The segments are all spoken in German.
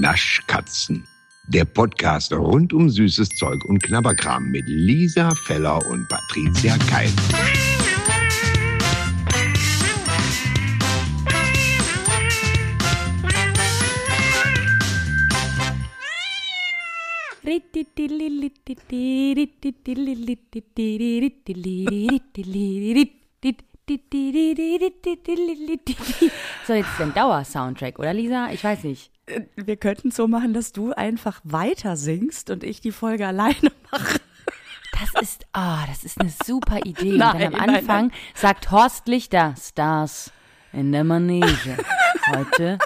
Naschkatzen. Der Podcast rund um süßes Zeug und Knabberkram mit Lisa Feller und Patricia Keil. So, jetzt den Dauer-Soundtrack, oder Lisa? Ich weiß nicht. Wir könnten so machen, dass du einfach weiter singst und ich die Folge alleine mache. Das ist, ah, das ist eine super Idee. Und Nein, dann am nein, Anfang sagt Horst Lichter, Stars in der Manege. Heute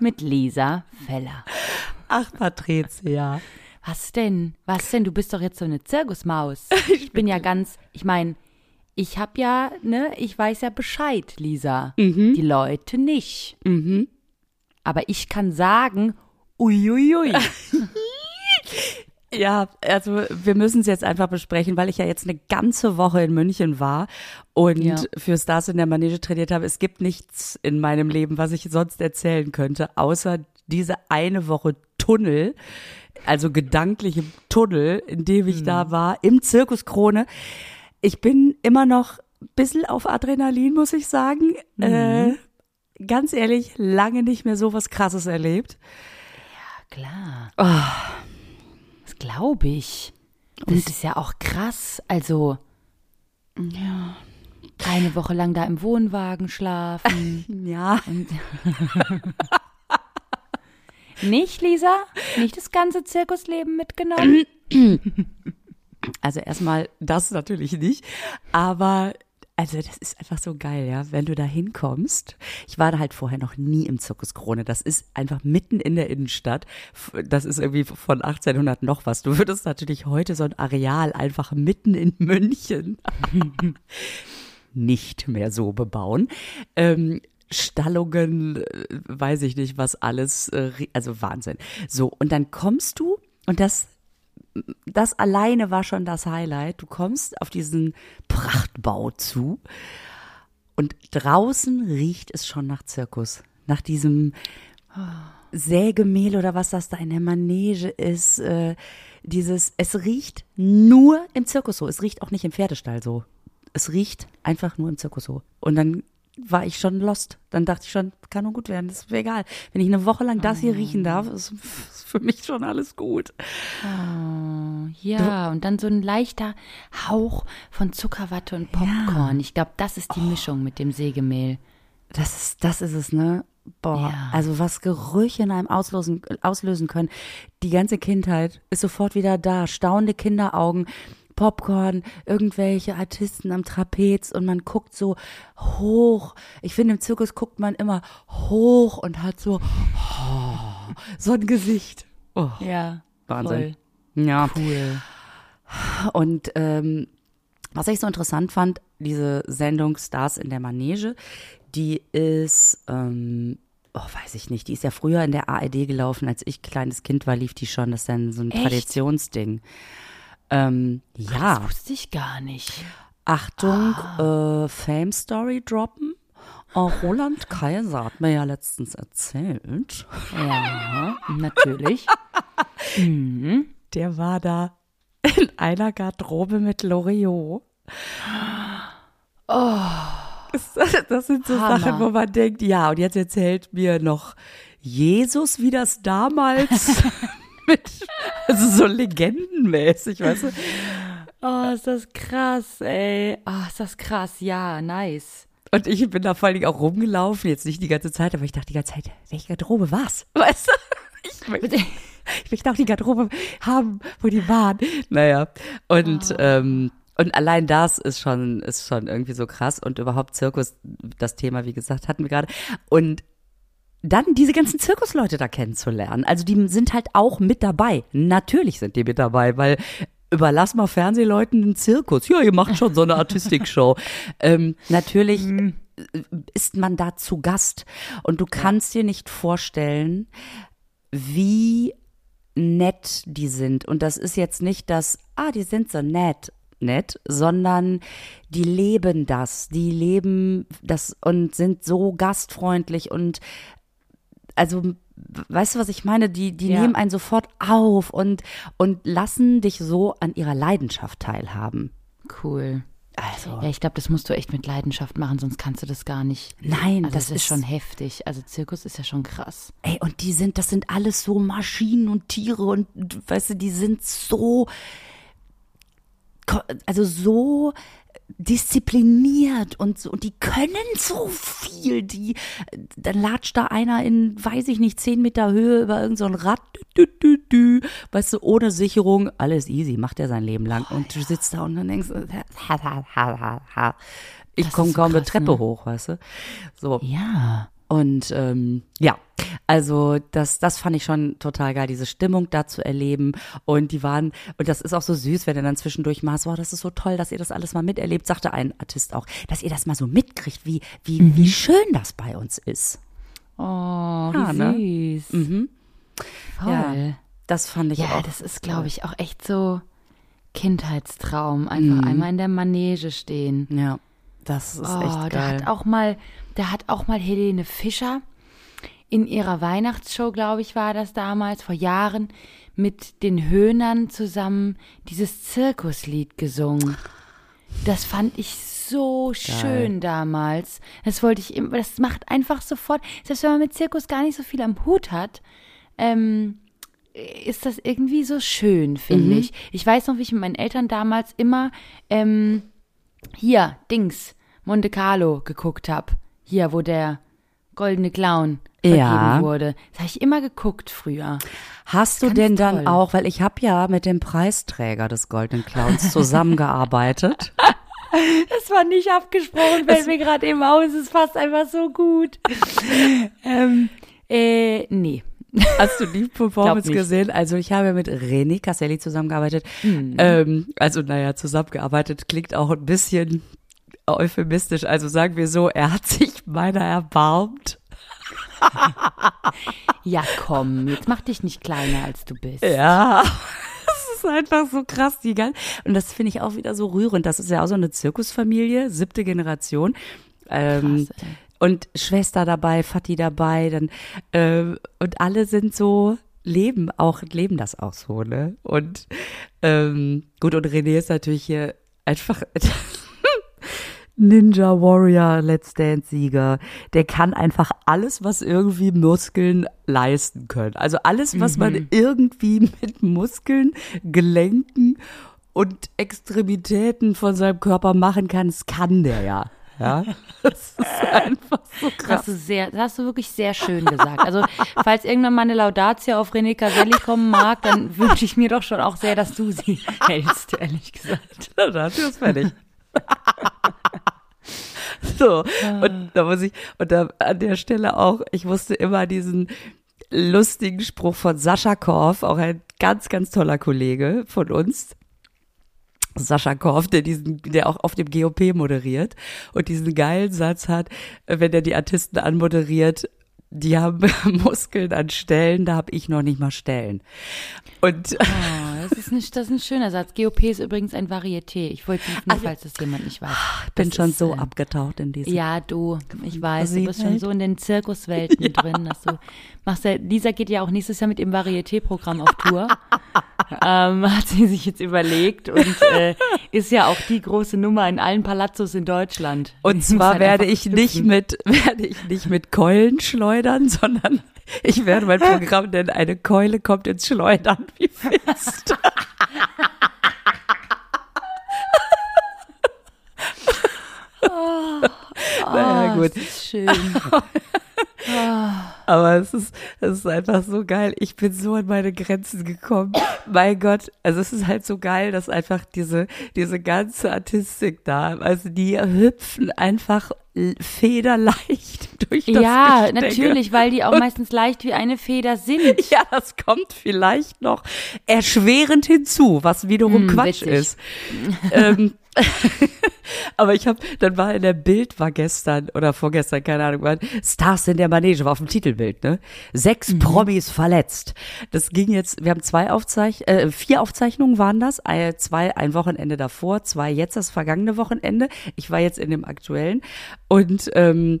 mit Lisa Feller. Ach, Patricia. Was denn? Was denn? Du bist doch jetzt so eine Zirkusmaus. Ich bin ja ganz, ich meine, ich hab ja, ne, ich weiß ja Bescheid, Lisa. Die Leute nicht. Aber ich kann sagen, uiuiui. Ja, also wir müssen es jetzt einfach besprechen, weil ich ja jetzt eine ganze Woche in München war und Ja. für Stars in der Manege trainiert habe. Es gibt nichts in meinem Leben, was ich sonst erzählen könnte, außer diese eine Woche Tunnel, also gedankliche Tunnel, in dem ich da war, im Zirkus Krone. Ich bin immer noch ein bisschen auf Adrenalin, muss ich sagen. Äh, ganz ehrlich, lange nicht mehr so was Krasses erlebt. Klar. Oh. Das glaube ich. Das ist ja auch krass. Also, Ja. eine Woche lang da im Wohnwagen schlafen. Ja. Nicht, Lisa? Nicht das ganze Zirkusleben mitgenommen? Also erstmal das natürlich nicht, aber also das ist einfach so geil, ja, wenn du da hinkommst. Ich war da halt vorher noch nie im Zirkus Krone. Das ist einfach mitten in der Innenstadt. Das ist irgendwie von 1800 noch was. Du würdest natürlich heute so ein Areal einfach mitten in München nicht mehr so bebauen. Ähm, Stallungen, äh, weiß ich nicht, was alles, äh, also Wahnsinn. So, und dann kommst du, und das das alleine war schon das Highlight. Du kommst auf diesen Prachtbau zu und draußen riecht es schon nach Zirkus. Nach diesem Sägemehl oder was das da in der Manege ist. Äh, dieses, es riecht nur im Zirkus so. Es riecht auch nicht im Pferdestall so. Es riecht einfach nur im Zirkus so. Und dann war ich schon lost. Dann dachte ich schon, kann nur gut werden, das ist mir egal. Wenn ich eine Woche lang das hier riechen darf, ist, ist für mich schon alles gut. Ja, und dann so ein leichter Hauch von Zuckerwatte und Popcorn. Ich glaube, das ist die Mischung mit dem Sägemehl. Das ist, das ist es, ne? Boah, Ja. also was Gerüche in einem auslösen, auslösen können. Die ganze Kindheit ist sofort wieder da. Staunende Kinderaugen, Popcorn, irgendwelche Artisten am Trapez und man guckt so hoch. Ich finde, im Zirkus guckt man immer hoch und hat so, oh, so ein Gesicht. Oh, Ja, Wahnsinn. Ja. Cool. Und ähm, was ich so interessant fand, diese Sendung Stars in der Manege, die ist, ähm, oh, weiß ich nicht, die ist ja früher in der ARD gelaufen, als ich kleines Kind war, lief die schon. Das ist dann so ein Echt? Traditionsding. Ähm, ja, Das wusste ich gar nicht. Achtung, Ah. äh, Fame Story droppen. Oh, Roland Kaiser hat mir ja letztens erzählt. Ja, natürlich. Der war da in einer Garderobe mit Loriot. Oh. Das, das sind so Hammer. Sachen, wo man denkt, ja, und jetzt erzählt mir noch Jesus, wie das damals mit, also so legendenmäßig, weißt du? Oh, ist das krass, ey. Oh, ist das krass. Ja, nice. Und ich bin da vor allen Dingen auch rumgelaufen, jetzt nicht die ganze Zeit, aber ich dachte die ganze Zeit, welche Garderobe war's? Weißt du? Ich möchte, ich möchte auch die Garderobe haben, wo die waren. Naja, und, ähm, und allein das ist schon, ist schon irgendwie so krass und überhaupt Zirkus, das Thema, wie gesagt, hatten wir gerade. Und dann diese ganzen Zirkusleute da kennenzulernen. Also die sind halt auch mit dabei. Natürlich sind die mit dabei, weil überlass mal Fernsehleuten einen Zirkus. Ja, ihr macht schon so eine Artistikshow. ähm, natürlich ist man da zu Gast und du kannst dir nicht vorstellen, wie nett die sind. Und das ist jetzt nicht das, ah, die sind so nett, nett, sondern die leben das, die leben das und sind so gastfreundlich und also weißt du, was ich meine? Die, die ja. nehmen einen sofort auf und, und lassen dich so an ihrer Leidenschaft teilhaben. Cool. Also. Ja, ich glaube, das musst du echt mit Leidenschaft machen, sonst kannst du das gar nicht. Nein, also das, das ist, ist schon heftig. Also Zirkus ist ja schon krass. Ey, und die sind, das sind alles so Maschinen und Tiere und weißt du, die sind so, also so diszipliniert und so, und die können so viel. Die, dann latscht da einer in, weiß ich nicht, zehn Meter Höhe über irgendein so Rad, dü, dü, dü, weißt du, ohne Sicherung, alles easy, macht er sein Leben lang. Oh, und du sitzt da und dann denkst, ha, ha, ha, ha, ha. ich komme kaum eine Treppe ne? hoch, weißt du. So. Ja. Und ähm, ja, also das, das fand ich schon total geil, diese Stimmung da zu erleben. Und die waren, und das ist auch so süß, wenn er dann zwischendurch maßt, wow, das ist so toll, dass ihr das alles mal miterlebt, sagte ein Artist auch, dass ihr das mal so mitkriegt, wie, wie, mhm. wie schön das bei uns ist. Oh, ja, wie ne? süß. Mhm. Voll. Ja, das fand ich ja, auch. Ja, das ist, glaube ich, auch echt so Kindheitstraum. Einfach mhm. einmal in der Manege stehen. Ja, das ist oh, echt geil. Da hat auch mal da hat auch mal Helene Fischer in ihrer Weihnachtsshow, glaube ich, war das damals, vor Jahren, mit den Höhnern zusammen dieses Zirkuslied gesungen. Das fand ich so Geil. schön damals. Das wollte ich immer, das macht einfach sofort, selbst wenn man mit Zirkus gar nicht so viel am Hut hat, ähm, ist das irgendwie so schön, finde mhm. ich. Ich weiß noch, wie ich mit meinen Eltern damals immer ähm, hier, Dings, Monte Carlo geguckt habe hier, wo der goldene Clown vergeben ja. wurde. Das habe ich immer geguckt früher. Hast du denn dann auch, weil ich habe ja mit dem Preisträger des goldenen Clowns zusammengearbeitet. Das war nicht abgesprochen, fällt mir gerade eben aus. Es passt einfach so gut. ähm, äh, nee. Hast du die Performance gesehen? Also ich habe mit René Casselli zusammengearbeitet. Mhm. Ähm, also naja, zusammengearbeitet klingt auch ein bisschen euphemistisch. Also sagen wir so, er hat sich meiner erbarmt. ja, komm, jetzt mach dich nicht kleiner, als du bist. Ja. Das ist einfach so krass, die ganze, und das finde ich auch wieder so rührend. Das ist ja auch so eine Zirkusfamilie, siebte Generation. Ähm, krass, und Schwester dabei, Vati dabei, dann äh, und alle sind so leben auch leben das auch so ne und ähm, gut und René ist natürlich hier einfach Ninja Warrior Let's Dance Sieger. Der kann einfach alles, was irgendwie Muskeln leisten können. Also alles, was mhm. man irgendwie mit Muskeln, Gelenken und Extremitäten von seinem Körper machen kann, das kann der ja. Ja, das ist einfach so krass. Das hast du, sehr, das hast du wirklich sehr schön gesagt. Also, falls irgendwann mal eine Laudatio auf René Caselli kommen mag, dann wünsche ich mir doch schon auch sehr, dass du sie hältst, ehrlich gesagt. Laudatio ist fertig. So, und da muss ich, und da an der Stelle auch, ich wusste immer diesen lustigen Spruch von Sascha Korf, auch ein ganz, ganz toller Kollege von uns. Sascha Korf, der diesen, der auch auf dem GOP moderiert und diesen geilen Satz hat, wenn er die Artisten anmoderiert, die haben Muskeln an Stellen, da habe ich noch nicht mal Stellen. Und oh, das, ist ein, das ist ein schöner Satz. GOP ist übrigens ein Varieté. Ich wollte nicht, also, falls das jemand nicht weiß. Ich bin das schon ist, so äh, abgetaucht in diesem. Ja, du, ich weiß, du bist schon so in den Zirkuswelten ja. drin, dass du machst ja, Lisa geht ja auch nächstes Jahr mit ihrem Varieté-Programm auf Tour. ähm, hat sie sich jetzt überlegt und äh, ist ja auch die große Nummer in allen Palazzos in Deutschland. Und zwar halt werde ich nicht mit, werde ich nicht mit Keulen schleudern, sondern ich werde mein Programm nennen, eine Keule kommt ins Schleudern. Wie findest oh, naja, gut. Das ist schön. Aber es ist, es ist einfach so geil. Ich bin so an meine Grenzen gekommen. mein Gott, also es ist halt so geil, dass einfach diese, diese ganze Artistik da, also die hüpfen einfach federleicht durch das Ja, Gestecke. natürlich, weil die auch Und, meistens leicht wie eine Feder sind. Ja, das kommt vielleicht noch erschwerend hinzu, was wiederum hm, Quatsch witzig. ist. ähm, aber ich habe, dann war in der Bild war gestern oder vorgestern, keine Ahnung, war Stars in der Manege, war auf dem Titelbild, ne? Sechs mhm. Promis verletzt. Das ging jetzt, wir haben zwei Aufzeich äh, vier Aufzeichnungen waren das, zwei ein Wochenende davor, zwei jetzt das vergangene Wochenende. Ich war jetzt in dem aktuellen und ähm,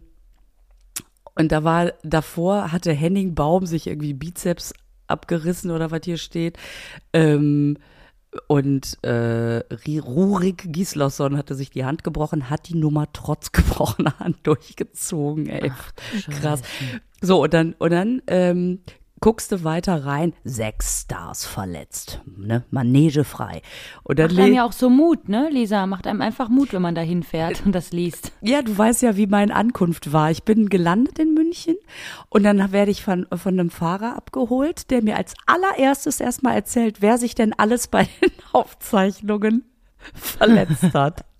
Und da war, davor hatte Henning Baum sich irgendwie Bizeps abgerissen oder was hier steht. Ähm, und äh, Rurik Gislason hatte sich die Hand gebrochen, hat die Nummer trotz gebrochener Hand durchgezogen, ey. Ach, Krass. So, und dann, und dann ähm, guckst du weiter rein, sechs Stars verletzt, ne, Manege frei. Und dann macht einem ja auch so Mut, ne, Lisa, macht einem einfach Mut, wenn man da hinfährt und das liest. Ja, du weißt ja, wie meine Ankunft war. Ich bin gelandet in München und dann werde ich von, von einem Fahrer abgeholt, der mir als allererstes erstmal erzählt, wer sich denn alles bei den Aufzeichnungen verletzt hat.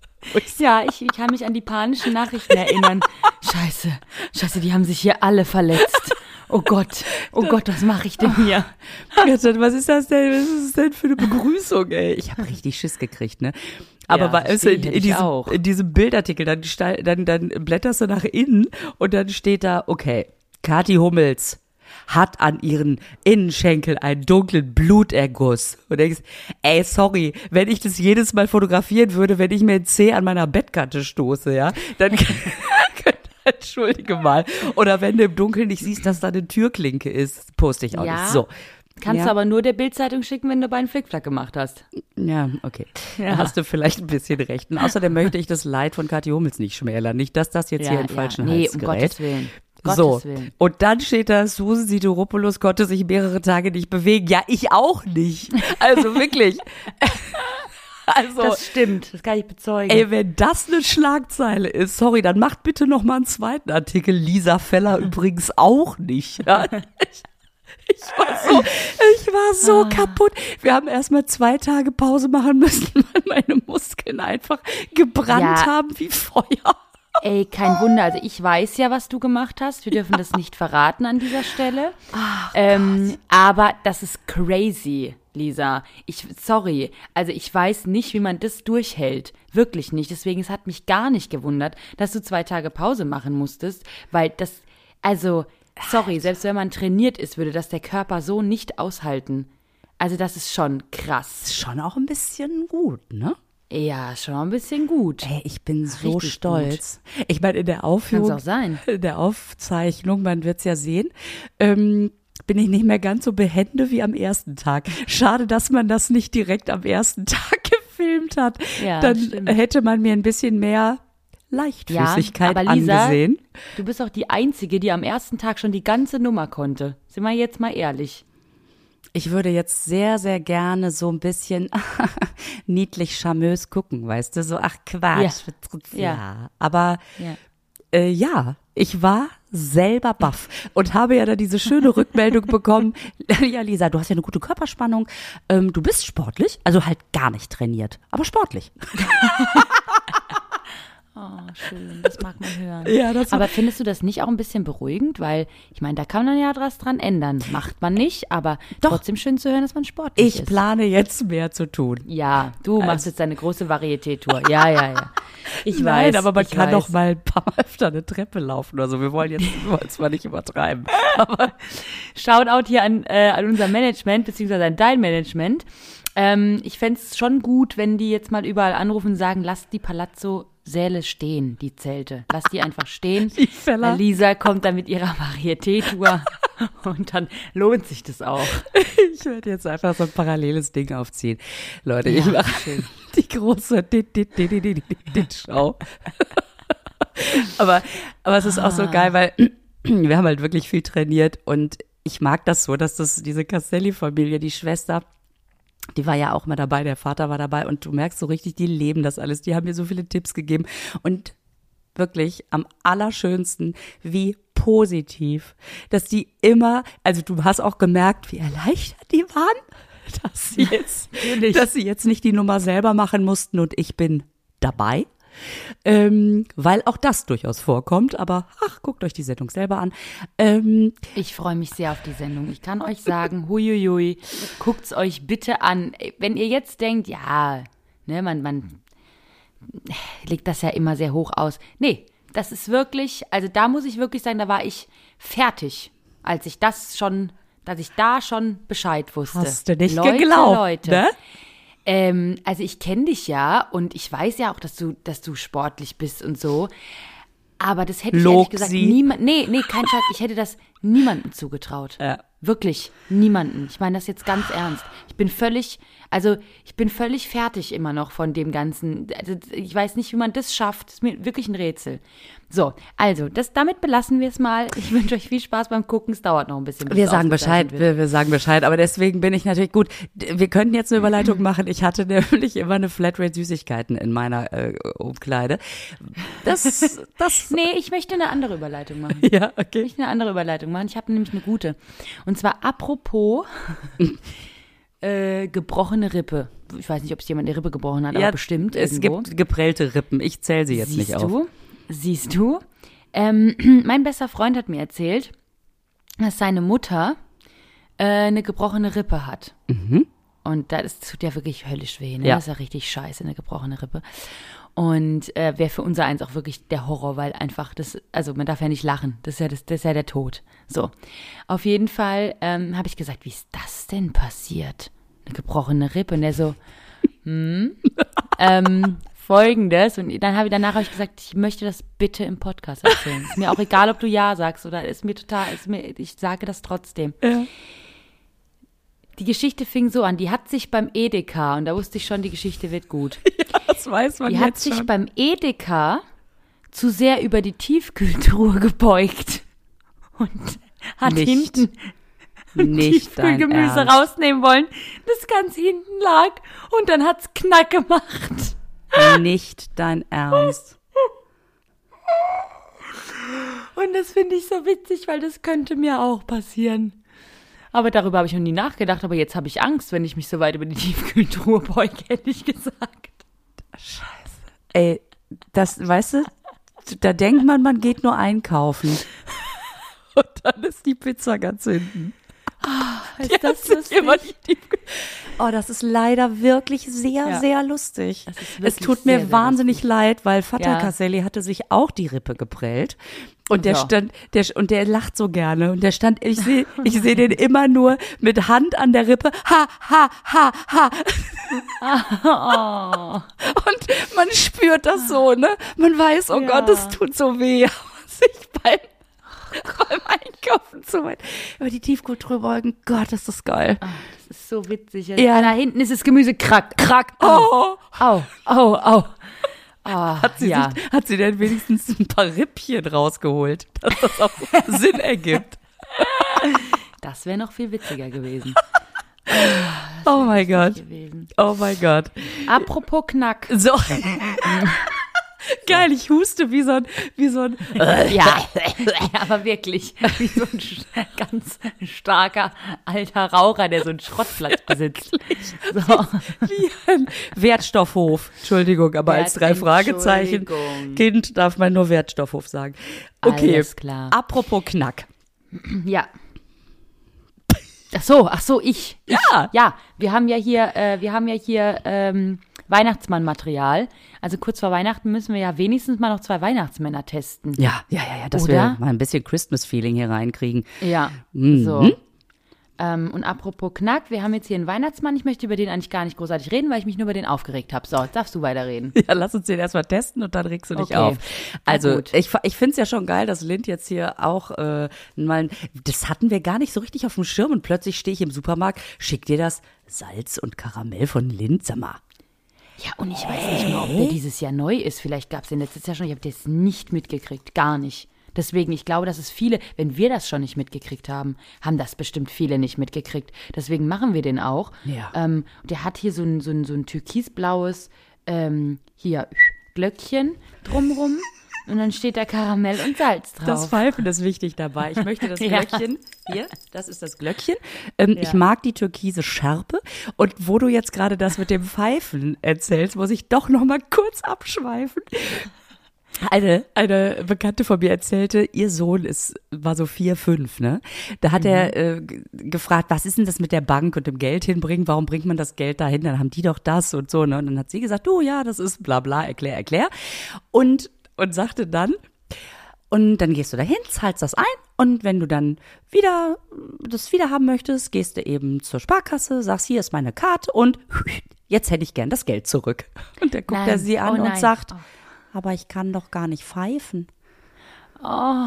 Ja, ich, ich kann mich an die panischen Nachrichten erinnern. Scheiße, scheiße, die haben sich hier alle verletzt oh Gott, oh Gott, was mache ich denn hier? was ist das denn, was ist das denn für eine Begrüßung, ey? Ich habe richtig Schiss gekriegt, ne? Aber ja, weißt du, in, in, diesem, in, diesem, Bildartikel, dann, dann, dann blätterst du nach innen und dann steht da, okay, Kati Hummels hat an ihren Innenschenkel einen dunklen Bluterguss. Und denkst, ey, sorry, wenn ich das jedes Mal fotografieren würde, wenn ich mir ein C an meiner Bettkante stoße, ja, dann Entschuldige mal. Oder wenn du im Dunkeln nicht siehst, dass da eine Türklinke ist, poste ich auch ja. nicht. So. Kannst ja. du aber nur der Bildzeitung schicken, wenn du bei einem Flickflack gemacht hast. Ja, okay. Ja. Da hast du vielleicht ein bisschen recht. Und außerdem möchte ich das Leid von Kathi Hummels nicht schmälern. Nicht, dass das jetzt ja, hier in falschen nee, Hals gerät. um Gottes Willen. Gottes so, Willen. und dann steht da, Susan Sideropoulos konnte sich mehrere Tage nicht bewegen. Ja, ich auch nicht. Also wirklich. Also, das stimmt, das kann ich bezeugen. Ey, wenn das eine Schlagzeile ist, sorry, dann macht bitte noch mal einen zweiten Artikel. Lisa Feller übrigens auch nicht. Ja? Ich war so, ich war so ah. kaputt. Wir haben erstmal zwei Tage Pause machen müssen, weil meine Muskeln einfach gebrannt ja. haben wie Feuer. Ey, kein Wunder. Also ich weiß ja, was du gemacht hast. Wir dürfen ja. das nicht verraten an dieser Stelle. Ach, ähm, aber das ist crazy. Lisa. Ich, sorry. Also ich weiß nicht, wie man das durchhält. Wirklich nicht. Deswegen, es hat mich gar nicht gewundert, dass du zwei Tage Pause machen musstest, weil das, also, sorry, selbst wenn man trainiert ist, würde das der Körper so nicht aushalten. Also das ist schon krass. Schon auch ein bisschen gut, ne? Ja, schon ein bisschen gut. Hey, ich bin so Richtig stolz. Gut. Ich meine, in der Aufführung, auch sein. in der Aufzeichnung, man wird's ja sehen, ähm, bin ich nicht mehr ganz so behende wie am ersten Tag. Schade, dass man das nicht direkt am ersten Tag gefilmt hat. Ja, Dann stimmt. hätte man mir ein bisschen mehr Leichtfüßigkeit ja, aber Lisa, angesehen. Du bist auch die Einzige, die am ersten Tag schon die ganze Nummer konnte. Sind wir jetzt mal ehrlich. Ich würde jetzt sehr, sehr gerne so ein bisschen niedlich charmös gucken, weißt du? So, ach Quatsch. Ja. ja. Aber ja. Äh, ja, ich war selber baff und habe ja da diese schöne Rückmeldung bekommen. ja, Lisa, du hast ja eine gute Körperspannung. Ähm, du bist sportlich, also halt gar nicht trainiert, aber sportlich. Oh, schön, das mag man hören. Ja, das aber findest du das nicht auch ein bisschen beruhigend? Weil, ich meine, da kann man ja was dran ändern. Macht man nicht, aber Doch. trotzdem schön zu hören, dass man sportlich ich ist. Ich plane jetzt mehr zu tun. Ja, du also. machst jetzt deine große Varieté-Tour. Ja, ja, ja. Ich Nein, weiß. aber man kann weiß. doch mal ein paar Mal öfter eine Treppe laufen. Also wir wollen jetzt wir wollen zwar nicht übertreiben. Aber Shoutout hier an, äh, an unser Management, beziehungsweise an dein Management. Ähm, ich fände es schon gut, wenn die jetzt mal überall anrufen und sagen, lasst die Palazzo Säle stehen, die Zelte. Lass die einfach stehen. Die Feller. Lisa kommt dann mit ihrer Varieté-Tour und dann lohnt sich das auch. Ich werde jetzt einfach so ein paralleles Ding aufziehen. Leute, ja, ich mache die große Dit-Dit-Dit-Dit-Dit-Schau. aber, aber es ist auch so ah. geil, weil wir haben halt wirklich viel trainiert und ich mag das so, dass das diese Castelli-Familie, die Schwester, die war ja auch mal dabei, der Vater war dabei und du merkst so richtig, die leben das alles. Die haben mir so viele Tipps gegeben und wirklich am allerschönsten, wie positiv, dass die immer, also du hast auch gemerkt, wie erleichtert die waren, dass sie jetzt, dass sie jetzt nicht die Nummer selber machen mussten und ich bin dabei ähm, weil auch das durchaus vorkommt. Aber ach, guckt euch die Sendung selber an. Ähm, ich freue mich sehr auf die Sendung. Ich kann euch sagen, huiuiui, guckt's euch bitte an. Wenn ihr jetzt denkt, ja, ne, man, man legt das ja immer sehr hoch aus. Nee, das ist wirklich, also da muss ich wirklich sagen, da war ich fertig, als ich das schon, dass ich da schon Bescheid wusste. Hast du nicht Leute, geglaubt, Leute. Ne? Ähm, also ich kenne dich ja und ich weiß ja auch, dass du, dass du sportlich bist und so. Aber das hätte ich Log ehrlich gesagt niemand. Nee, nee, kein Schatz. Ich hätte das niemandem zugetraut. Ja. Wirklich niemanden. Ich meine das jetzt ganz ernst. Ich bin völlig, also ich bin völlig fertig immer noch von dem Ganzen. Also, ich weiß nicht, wie man das schafft. Das ist mir wirklich ein Rätsel. So, also, das, damit belassen wir es mal. Ich wünsche euch viel Spaß beim Gucken. Es dauert noch ein bisschen. bis Wir sagen Bescheid, wir, wir sagen Bescheid, aber deswegen bin ich natürlich gut. Wir könnten jetzt eine Überleitung machen. Ich hatte nämlich immer eine Flatrate Süßigkeiten in meiner äh, Umkleide. Das, das, Nee, ich möchte eine andere Überleitung machen. ja, Ich okay. möchte eine andere Überleitung machen. Ich habe nämlich eine gute. Und zwar apropos äh, gebrochene Rippe. Ich weiß nicht, ob es jemand eine Rippe gebrochen hat, aber bestimmt Es irgendwo. gibt geprellte Rippen. Ich zähle sie jetzt Siehst nicht auf. du? Siehst du? Ähm, mein bester Freund hat mir erzählt, dass seine Mutter äh, eine gebrochene Rippe hat. Und das tut ja wirklich höllisch weh, ne? Mhm. Ja. Das ist ja richtig scheiße, eine gebrochene Rippe. Und äh, wäre für unser eins auch wirklich der Horror, weil einfach das, also man darf ja nicht lachen, das ist ja, das, das ist ja der Tod. So, auf jeden Fall ähm, habe ich gesagt, wie ist das denn passiert? Eine gebrochene Rippe. Und er so, hm, ähm, folgendes. Und dann habe ich danach hab ich gesagt, ich möchte das bitte im Podcast erzählen. Ist mir auch egal, ob du Ja sagst oder ist mir total, ist mir, ich sage das trotzdem. Die Geschichte fing so an, die hat sich beim Edeka, und da wusste ich schon, die Geschichte wird gut. Das weiß man Die hat sich schon. beim Edeka zu sehr über die Tiefkühltruhe gebeugt und hat Nicht hinten Nicht Tiefkühlgemüse rausnehmen wollen, das ganz hinten lag und dann hat's knack gemacht. Nicht dein Ernst. Und das finde ich so witzig, weil das könnte mir auch passieren. Aber darüber habe ich noch nie nachgedacht, aber jetzt habe ich Angst, wenn ich mich so weit über die Tiefkühltruhe beuge, ehrlich gesagt. Ey, das, weißt du, da denkt man, man geht nur einkaufen. Und dann ist die Pizza ganz hinten. Ist Die das lustig? immer die Oh, das ist leider wirklich sehr, Ja. sehr lustig. Es tut mir sehr, sehr wahnsinnig lustig. leid, weil Vater Ja. Caselli hatte sich auch die Rippe geprellt. Und der So. stand, der, und der lacht so gerne. Und der stand, ich sehe, ich sehe den immer nur mit Hand an der Rippe. Ha, ha, ha, ha. Und man spürt das so, ne? Man weiß, oh Ja. Gott, es tut so weh. Sich beim, beim Einkaufen so weit über die Tiefkultur beugen. Gott, ist das geil. Das ist so witzig. Ja. Da hinten ist das Gemüse krack, krack. Oh. Au, au, au. Ah, Hat sie, ja. sich, hat sie denn wenigstens ein paar Rippchen rausgeholt, dass das auch Sinn ergibt? Das wäre noch viel witziger gewesen. Oh mein Gott. gewesen. Oh mein Gott. Apropos Knack. So. Geil, ich huste wie so ein, wie so ein, Ja, aber wirklich. Wie so ein ganz starker alter Raucher, der so einen Schrottplatz besitzt. So. wie ein Wertstoffhof. Entschuldigung, aber als drei Fragezeichen. Kind darf man nur Wertstoffhof sagen. Okay. Alles klar. Apropos Knack. Ja. Ach so, ach so, ich. ich. Ja. Ja, wir haben ja hier, äh, wir haben ja hier ähm, Weihnachtsmannmaterial. Also kurz vor Weihnachten müssen wir ja wenigstens mal noch zwei Weihnachtsmänner testen. Ja, ja, ja, ja, dass Oder? wir mal ein bisschen Christmas-Feeling hier reinkriegen. Ja. Mhm. So. Ähm, und apropos Knack, wir haben jetzt hier einen Weihnachtsmann. Ich möchte über den eigentlich gar nicht großartig reden, weil ich mich nur über den aufgeregt habe. So, jetzt darfst du weiterreden. Ja, lass uns den erstmal testen und dann regst du dich Okay. auf. Also ich, ich finde es ja schon geil, dass Lind jetzt hier auch äh, mal, das hatten wir gar nicht so richtig auf dem Schirm und plötzlich stehe ich im Supermarkt, schick dir das Salz und Karamell von Lind, sag mal. Ja, und ich weiß nicht mal, ob der dieses Jahr neu ist. Vielleicht gab es den letztes Jahr schon. Ich habe das nicht mitgekriegt. Gar nicht. Deswegen, ich glaube, dass es viele, wenn wir das schon nicht mitgekriegt haben, haben das bestimmt viele nicht mitgekriegt. Deswegen machen wir den auch. Ja. Ähm, der hat hier so ein, so ein, so ein türkisblaues, ähm, hier, Glöckchen drumrum. Und dann steht da Karamell und Salz drauf. Das Pfeifen ist wichtig dabei. Ich möchte das Ja. Glöckchen, hier, das ist das Glöckchen. Ähm, Ich Ja. mag die türkise Schärpe. Und wo du jetzt gerade das mit dem Pfeifen erzählst, muss ich doch noch mal kurz abschweifen. Eine, eine Bekannte von mir erzählte, ihr Sohn ist, war so vier, fünf, ne? Da hat er äh, gefragt, was ist denn das mit der Bank und dem Geld hinbringen? Warum bringt man das Geld dahin? Dann haben die doch das und so, ne? Und dann hat sie gesagt, du, ja, das ist bla bla, erklär, erklär. Und, und sagte dann, und dann gehst du dahin, zahlst das ein und wenn du dann wieder das wieder haben möchtest, gehst du eben zur Sparkasse, sagst, hier ist meine Karte und jetzt hätte ich gern das Geld zurück. Und dann guckt Nein. er sie an Oh und sagt, Oh. aber ich kann doch gar nicht pfeifen. Oh,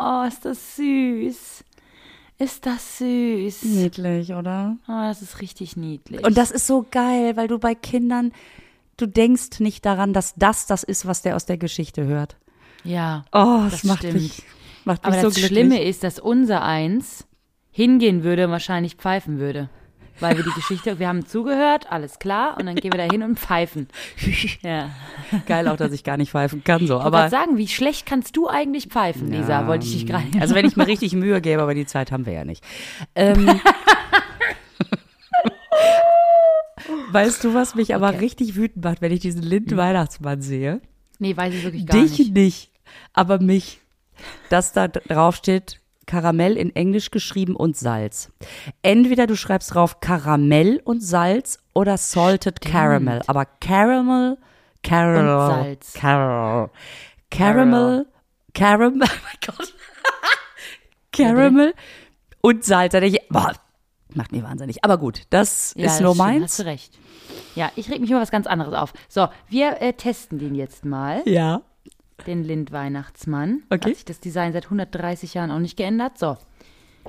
oh, ist das süß. Ist das süß. Niedlich, oder? Oh, das ist richtig niedlich. Und das ist so geil, weil du bei Kindern, du denkst nicht daran, dass das das ist, was der aus der Geschichte hört. ja. Oh, das, Das macht stimmt. mich, macht mich Aber so das glücklich. Schlimme ist, dass unser Eins hingehen würde und wahrscheinlich pfeifen würde. Weil wir die Geschichte, wir haben zugehört, alles klar, und dann gehen wir da hin und pfeifen. Ja. Geil auch, dass ich gar nicht pfeifen kann so. Aber Aber sagen, wie schlecht kannst du eigentlich pfeifen, Lisa? Wollte ich dich gerade. also wenn ich mir richtig Mühe gebe, aber die Zeit haben wir ja nicht. Ähm, weißt du, was mich aber Okay. richtig wütend macht, wenn ich diesen Lind-Weihnachtsmann sehe? Nee, weiß ich wirklich gar Dich nicht. nicht. aber mich. Dass da drauf steht, Karamell in Englisch geschrieben und Salz. Entweder du schreibst drauf Karamell und Salz oder Salted Caramel. Aber Caramel, Caramel, Und Salz. Caramel, Caramel, Caramel, oh mein Gott. Caramel und Salz. Da denke ich, boah, macht mich wahnsinnig. Aber gut, das Ja, ist das nur stimmt, meins. Hast du recht. Ja, ich reg mich über was ganz anderes auf. So, wir äh, testen den jetzt mal, Ja. den Lind-Weihnachtsmann. Okay. Hat sich das Design seit 130 Jahren auch nicht geändert. So,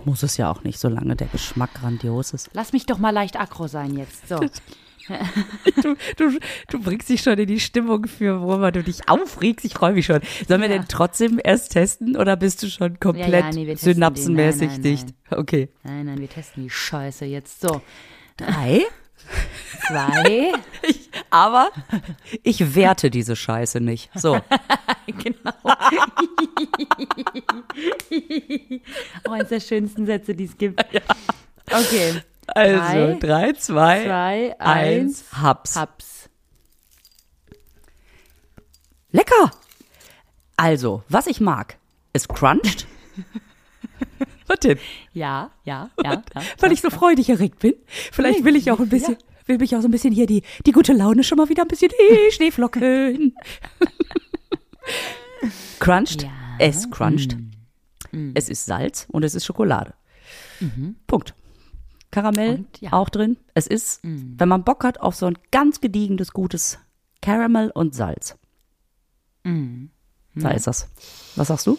Muss es ja auch nicht, solange der Geschmack grandios ist. lass mich doch mal leicht aggro sein jetzt. So, Du, du, du bringst dich schon in die Stimmung für, worüber du dich aufregst. Ich freue mich schon. Sollen wir Ja. denn trotzdem erst testen oder bist du schon komplett Ja, ja, nee, wir synapsenmäßig den. Nein, nein, dicht? Okay. nein, nein, wir testen die Scheiße jetzt. So, Drei. zwei. Ich, aber ich werte diese Scheiße nicht. So. genau. oh, eines der schönsten Sätze, die es gibt. Okay, Also, drei, zwei, zwei, eins, eins, Haps. Haps. Lecker. Also, was ich mag, ist crunched. was denn? Ja, ja, ja. ja. Weil ich so freudig erregt bin. Vielleicht will ich auch ein bisschen, will mich auch so ein bisschen hier die, die gute Laune schon mal wieder ein bisschen hey, Schneeflocken. crunched. Ja. Mm. Es crunched. Es ist Salz und es ist Schokolade. Punkt. Karamell. Und, ja. Mm. auch drin. Es ist, wenn man Bock hat, auf so ein ganz gediegenes, gutes Caramel und Salz. Mm. Da ist das. Was sagst du?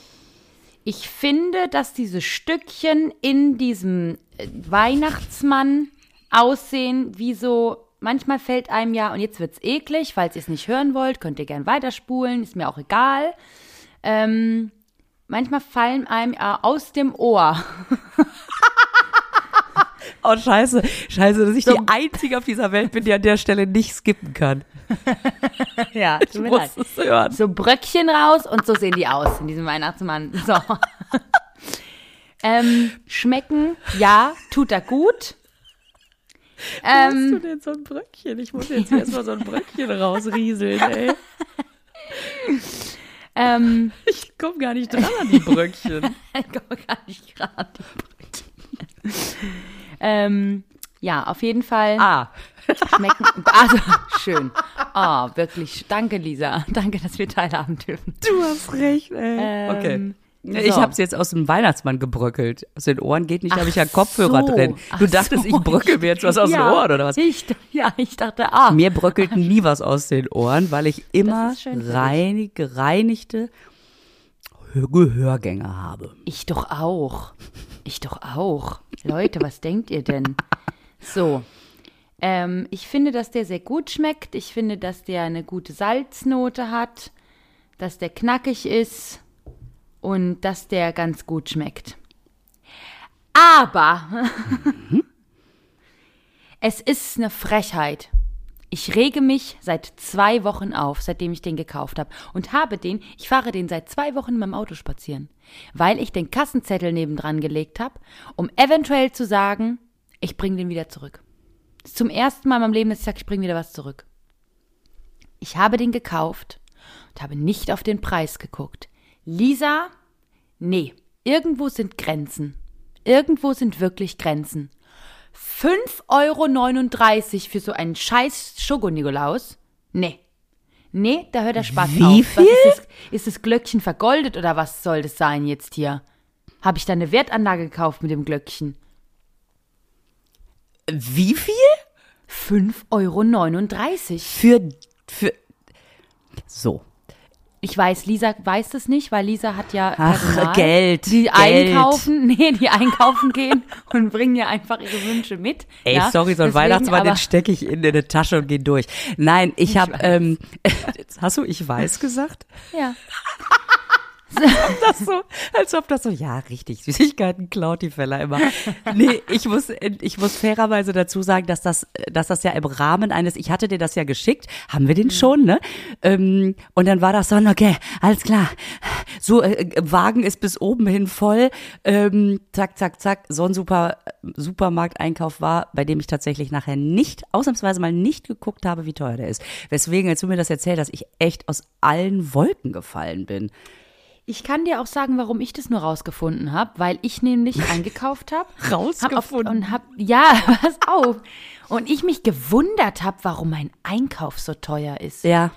Ich finde, dass diese Stückchen in diesem äh, Weihnachtsmann aussehen wie so. Manchmal fällt einem ja, und jetzt wird's eklig, falls ihr es nicht hören wollt, könnt ihr gern weiterspulen, ist mir auch egal. Ähm, manchmal fallen einem ja aus dem Ohr. Oh, scheiße. Scheiße, dass ich die Einzige auf dieser Welt bin, die an der Stelle nicht skippen kann. Ja, muss es hören. so Bröckchen raus und so sehen die aus in diesem Weihnachtsmann. So. ähm, schmecken, ja, tut er gut. Hast Ähm, du denn so ein Bröckchen? Ich muss jetzt erstmal so ein Bröckchen rausrieseln, ey. ähm, Ich komme gar nicht dran an die Bröckchen. ich komme gar nicht gerade die Brötchen. Ähm, ja, auf jeden Fall Ah, schmecken. Also, schön. Oh, wirklich. Danke, Lisa. Danke, dass wir teilhaben dürfen. du hast recht, ey. Ähm, okay. Ich so. hab's jetzt aus dem Weihnachtsmann gebröckelt. Aus den Ohren geht nicht, da habe ich ja Ach Kopfhörer so. drin. Ach Du dachtest, so. ich bröckel mir jetzt was aus ja, den Ohren oder was? Ich, ja, ich dachte, ah. Mir bröckelt nie was aus den Ohren, weil ich immer ist schön für dich. rein, gereinigte Hör- Gehörgänge habe. Ich doch auch. Ich doch auch. Leute, was denkt ihr denn? So. Ähm, ich finde, dass der sehr gut schmeckt. Ich finde, dass der eine gute Salznote hat, dass der knackig ist und dass der ganz gut schmeckt. Aber es ist eine Frechheit. Ich rege mich seit zwei Wochen auf, seitdem ich den gekauft habe. Und habe den, ich fahre den seit zwei Wochen in meinem Auto spazieren. Weil ich den Kassenzettel nebendran gelegt habe, um eventuell zu sagen, ich bringe den wieder zurück. Das ist zum ersten Mal in meinem Leben, dass ich sage, ich bringe wieder was zurück. Ich habe den gekauft und habe nicht auf den Preis geguckt. Lisa, nee, irgendwo sind Grenzen. Irgendwo sind wirklich Grenzen. 5,39 Euro für so einen scheiß Schokonikolaus? Nee. Nee, da hört der Spaß Wie auf. viel? Was ist, das, ist das Glöckchen vergoldet oder was soll das sein jetzt hier? Habe ich da eine Wertanlage gekauft mit dem Glöckchen? Wie viel? 5,39 Euro. Für, für, so. Ich weiß, Lisa weiß das nicht, weil Lisa hat ja Ach, Personal, Geld, die Geld. einkaufen, nee, die einkaufen gehen und bringen ja einfach ihre Wünsche mit. Ey, ja? sorry, so ein Weihnachtsmann, den stecke ich in eine Tasche und gehe durch. Nein, ich habe, weiß. ähm, hast du ich weiß gesagt? Ja. das so, als ob das so, ja, richtig, Süßigkeiten klaut die Feller immer. Nee, ich muss, ich muss fairerweise dazu sagen, dass das, dass das ja im Rahmen eines, ich hatte dir das ja geschickt, haben wir den schon, ne? Ähm, und dann war das so, okay, alles klar. So, äh, Wagen ist bis oben hin voll, ähm, zack, zack, zack, so ein super Supermarkteinkauf war, bei dem ich tatsächlich nachher nicht, ausnahmsweise mal nicht geguckt habe, wie teuer der ist. Weswegen, als du mir das erzählt hast, ich echt aus allen Wolken gefallen bin. Ich kann dir auch sagen, warum ich das nur rausgefunden habe, weil ich nämlich eingekauft habe. Rausgefunden? und hab, ja, pass auf. Und ich mich gewundert habe, warum mein Einkauf so teuer ist. Ja.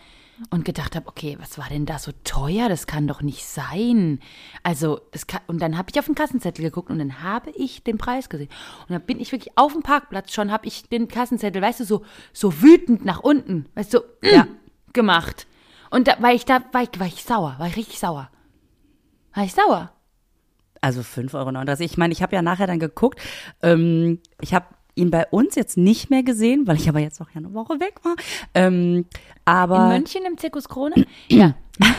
Und gedacht habe, okay, was war denn da so teuer? Das kann doch nicht sein. Also, das kann, und dann habe ich auf den Kassenzettel geguckt und dann habe ich den Preis gesehen. Und dann bin ich wirklich auf dem Parkplatz schon, habe ich den Kassenzettel, weißt du, so, so wütend nach unten, weißt du, ja. gemacht. Und da war ich da, war ich, war ich sauer, war ich richtig sauer. War ich sauer. Also 5,39 Euro. Ich meine, ich habe ja nachher dann geguckt. Ähm, ich habe ihn bei uns jetzt nicht mehr gesehen, weil ich aber jetzt auch ja eine Woche weg war. Ähm, In aber München im Zirkus Krone? Ja.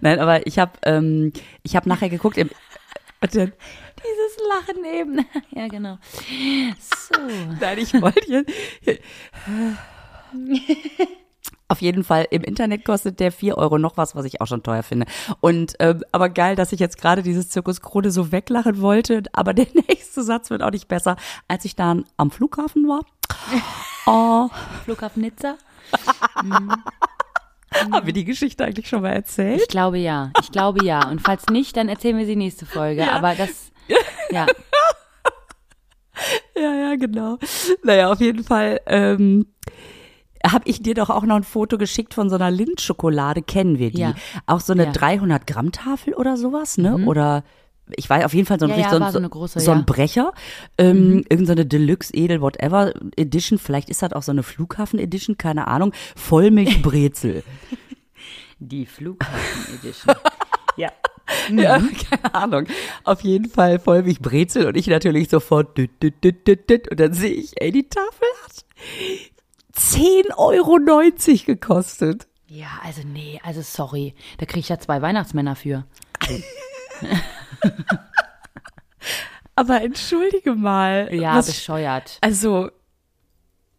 nein, aber ich habe ähm, ich habe nachher geguckt. Im, Dieses Lachen eben. Ja, genau. So. nein, ich wollte jetzt. Auf jeden Fall, im Internet kostet der 4 Euro noch was, was ich auch schon teuer finde. Und ähm, aber geil, dass ich jetzt gerade dieses Zirkus Krone so weglachen wollte, aber der nächste Satz wird auch nicht besser, als ich dann am Flughafen war. Oh, Flughafen Nizza? haben wir die Geschichte eigentlich schon mal erzählt? Ich glaube ja. Ich glaube ja. Und falls nicht, dann erzählen wir sie nächste Folge. Aber das, ja. Ja, ja, genau. Naja, auf jeden Fall ähm, habe ich dir doch auch noch ein Foto geschickt von so einer Lindschokolade. Kennen wir die? Ja. Auch so eine Ja. Mhm. 300 Gramm Tafel oder sowas, ne? Oder ich weiß auf jeden Fall so ein, Ja, richtig ja, so, so eine große, so ein ja. Mhm. Brecher. Ähm, Irgend so eine Deluxe, Edel, whatever Edition. Vielleicht ist das auch so eine Flughafen Edition, keine Ahnung. Vollmilchbrezel. Die Flughafen Edition. ja. Ja, Mhm. keine Ahnung. Auf jeden Fall Vollmilchbrezel und ich natürlich sofort düt, düt, düt, düt, düt, und dann sehe ich, ey, die Tafel hat 10,90 Euro gekostet. Ja, also nee, also sorry. Da kriege ich ja zwei Weihnachtsmänner für. Aber entschuldige mal. Ja, was, bescheuert. also,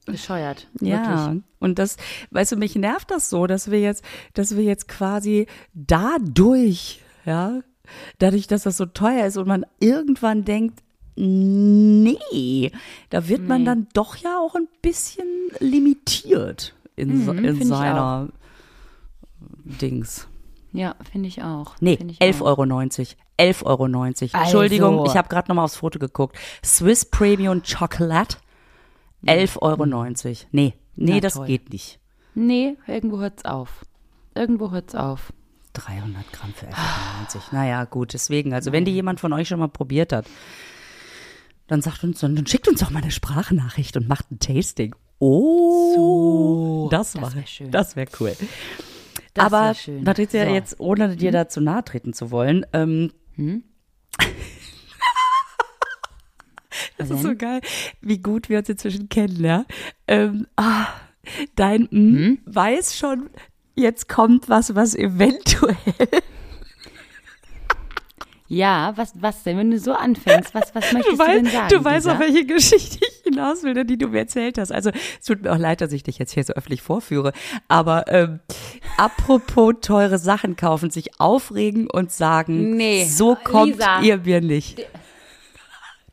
Bescheuert. ja. Wirklich. Und das, weißt du, mich nervt das so, dass wir jetzt, dass wir jetzt quasi dadurch, ja, dadurch, dass das so teuer ist und man irgendwann denkt, nee, da wird man dann doch ja auch ein bisschen limitiert in, Mhm, in seiner Dings. Ja, finde ich auch. Nee, Find ich 11,90 auch. Euro. 11,90 Euro. Entschuldigung, Also. ich habe gerade nochmal aufs Foto geguckt. Swiss Premium Chocolate, 11,90 Euro. Nee, nee, Na, das toll. geht nicht. Nee, irgendwo hört's auf. Irgendwo hört's auf. 300 Gramm für 11,90 Euro. Naja, gut, deswegen, also wenn die jemand von euch schon mal probiert hat, dann sagt uns, dann, schickt uns doch mal eine Sprachnachricht und macht ein Tasting. Oh, So, das, das war, wär schön. Das wäre cool. Das Aber schön. Patricia, So. Hm? jetzt ohne dir da zu nahe treten zu wollen, ähm, das ist so geil, wie gut wir uns inzwischen kennen, ja. Ähm, ah, dein Hm? weiß schon, jetzt kommt was, was eventuell Ja, was, was denn, wenn du so anfängst? Was, was möchtest Du du, denn weißt, sagen? du weißt Lisa? auf welche Geschichte ich hinaus will, ne, die du mir erzählt hast. Also es tut mir auch leid, dass ich dich jetzt hier so öffentlich vorführe. Aber ähm, apropos teure Sachen kaufen, sich aufregen und sagen, Nee, so kommt Lisa. ihr mir nicht.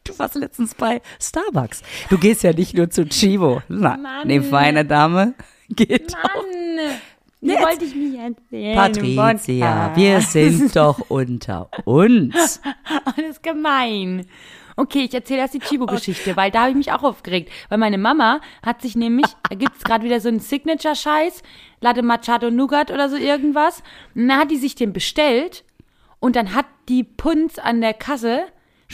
Du warst letztens bei Starbucks. Du gehst ja nicht nur zu Chivo. Na, Mann. nee, feine Dame. Geht auch. Die Jetzt- wollte ich nicht erzählen. Patricia, wir sind doch unter uns. Alles gemein. Okay, ich erzähle erst die Chibo-Geschichte, weil da habe ich mich auch aufgeregt. Weil meine Mama hat sich nämlich, da gibt's gerade wieder so einen Signature-Scheiß, Latte Macchiato Nougat oder so irgendwas. Und dann hat die sich den bestellt und dann hat die Punz an der Kasse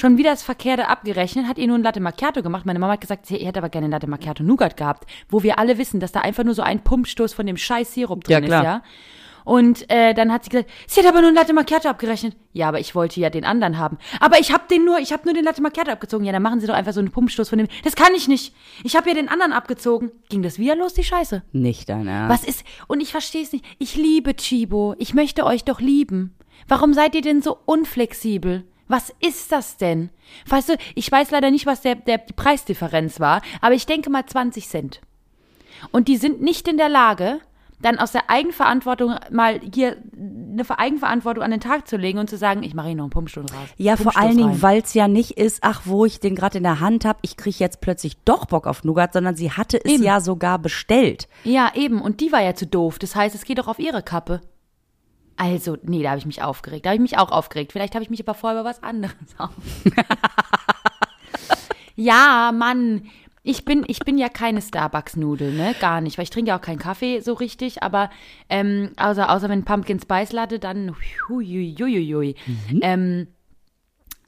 schon wieder das Verkehrte abgerechnet, hat ihr nur ein Latte Macchiato gemacht. Meine Mama hat gesagt, sie hätte aber gerne ein Latte Macchiato Nougat gehabt, wo wir alle wissen, dass da einfach nur so ein Pumpstoß von dem scheiß Sirup drin Ja, klar. ist, ja. Und äh, dann hat sie gesagt, sie hat aber nur einen Latte Macchiato abgerechnet. Ja, aber ich wollte ja den anderen haben. Aber ich habe den nur, ich habe nur den Latte Macchiato abgezogen. Ja, dann machen Sie doch einfach so einen Pumpstoß von dem. Das kann ich nicht. Ich habe ja den anderen abgezogen. Ging das wieder los, die Scheiße? Nicht dein Ernst. Was ist? Und ich verstehe es nicht. Ich liebe Chibo. Ich möchte euch doch lieben. Warum seid ihr denn so unflexibel? Was ist das denn? Weißt du, ich weiß leider nicht, was der, der die Preisdifferenz war, aber ich denke mal 20 Cent. Und die sind nicht in der Lage, dann aus der Eigenverantwortung mal hier eine Eigenverantwortung an den Tag zu legen und zu sagen, ich mache hier noch einen Pumpstunde raus. Ja, vor allen Dingen, weil es ja nicht ist, ach, wo ich den gerade in der Hand habe, ich kriege jetzt plötzlich doch Bock auf Nougat, sondern sie hatte es Eben. ja sogar bestellt. Ja, eben. Und die war ja zu doof. Das heißt, es geht doch auf ihre Kappe. Also, nee, da habe ich mich aufgeregt. Da habe ich mich auch aufgeregt. Vielleicht habe ich mich aber vorher über was anderes auf. ja, Mann. Ich bin, ich bin ja keine Starbucks-Nudel, ne? Gar nicht. Weil ich trinke ja auch keinen Kaffee so richtig, aber ähm, außer, außer wenn Pumpkin Spice Latte, dann huiuiuiui. Mhm. Ähm,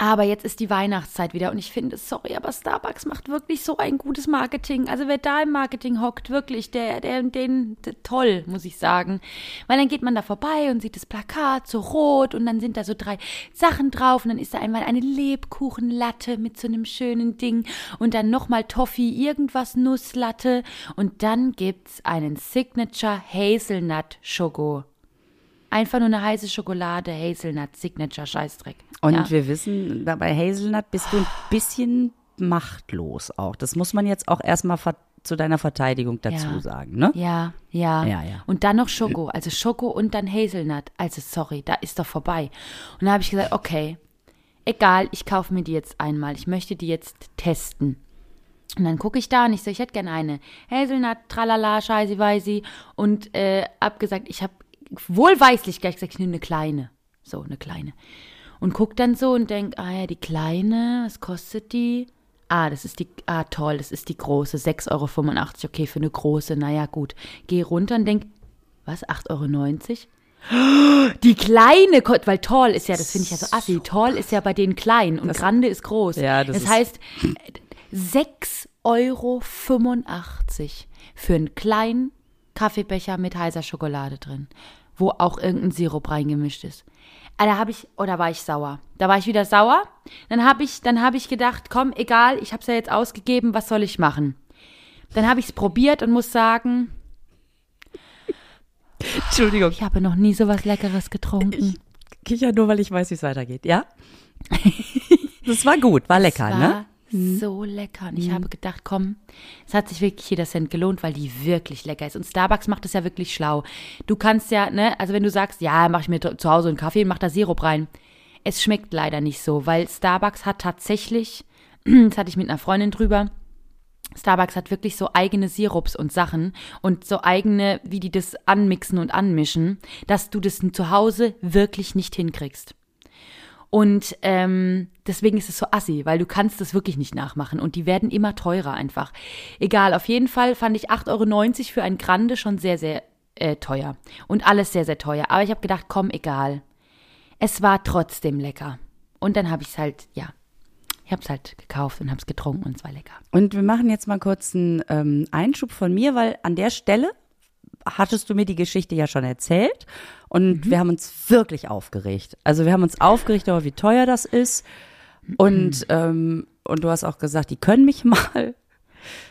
aber jetzt ist die Weihnachtszeit wieder und ich finde, sorry, aber Starbucks macht wirklich so ein gutes Marketing. Also wer da im Marketing hockt, wirklich, der, der, den, der, toll, muss ich sagen. Weil dann geht man da vorbei und sieht das Plakat so rot und dann sind da so drei Sachen drauf und dann ist da einmal eine Lebkuchenlatte mit so einem schönen Ding und dann nochmal Toffee, irgendwas Nusslatte und dann gibt's einen Signature Hazelnut Schoko. Einfach nur eine heiße Schokolade, Hazelnut, Signature, Scheißdreck. Und ja. wir wissen, bei Hazelnut bist du ein bisschen machtlos auch. Das muss man jetzt auch erstmal zu deiner Verteidigung dazu Ja. sagen, ne? Ja, ja. Ja, ja. Und dann noch Schoko. Also Schoko und dann Hazelnut. Also sorry, da ist doch vorbei. Und dann habe ich gesagt, okay, egal, ich kaufe mir die jetzt einmal. Ich möchte die jetzt testen. Und dann gucke ich da und ich so, ich hätte gerne eine Hazelnut, tralala, scheißi, weisi. Und äh, hab gesagt, ich habe wohlweislich gleich gesagt, ich nehme eine kleine. So, eine kleine. Und guck dann so und denk, ah ja, die kleine, was kostet die? Ah, das ist die, ah toll, das ist die große, 6,85 Euro. Okay, für eine große, naja, gut. Geh runter und denk, was, 8,90 Euro? Die kleine, weil Tall ist ja, das finde ich ja so assi. Tall ist ja bei denen klein und Grande ist groß. Ja, das das heißt, 6,85 Euro für einen kleinen Kaffeebecher mit heißer Schokolade drin, wo auch irgendein Sirup reingemischt ist. Ah, Da habe ich, oder war ich sauer? Da war ich wieder sauer. Dann habe ich, dann habe ich gedacht, komm, egal, ich habe es ja jetzt ausgegeben, was soll ich machen? Dann habe ich es probiert und muss sagen, Entschuldigung. ich habe noch nie so was Leckeres getrunken. Ich kicher nur, weil ich weiß, wie es weitergeht, ja? das war gut, war lecker, war ne? So lecker. Und ich habe gedacht, komm, es hat sich wirklich jeder Cent gelohnt, weil die wirklich lecker ist. Und Starbucks macht es ja wirklich schlau. Du kannst ja, ne, also wenn du sagst, ja, mache ich mir zu Hause einen Kaffee und mach da Sirup rein. Es schmeckt leider nicht so, weil Starbucks hat tatsächlich, das hatte ich mit einer Freundin drüber, Starbucks hat wirklich so eigene Sirups und Sachen und so eigene, wie die das anmixen und anmischen, dass du das zu Hause wirklich nicht hinkriegst. Und ähm, deswegen ist es so assi, weil du kannst das wirklich nicht nachmachen und die werden immer teurer einfach. Egal, auf jeden Fall fand ich 8,90 Euro für ein Grande schon sehr, sehr äh, teuer. Und alles sehr, sehr teuer. Aber ich habe gedacht, komm, egal. Es war trotzdem lecker. Und dann habe ich es halt, ja, ich habe es halt gekauft und habe es getrunken und es war lecker. Und wir machen jetzt mal kurz einen ähm, Einschub von mir, weil an der Stelle hattest du mir die Geschichte ja schon erzählt und wir haben uns wirklich aufgeregt. Also wir haben uns aufgeregt darüber, wie teuer das ist und ähm, und du hast auch gesagt, die können mich mal.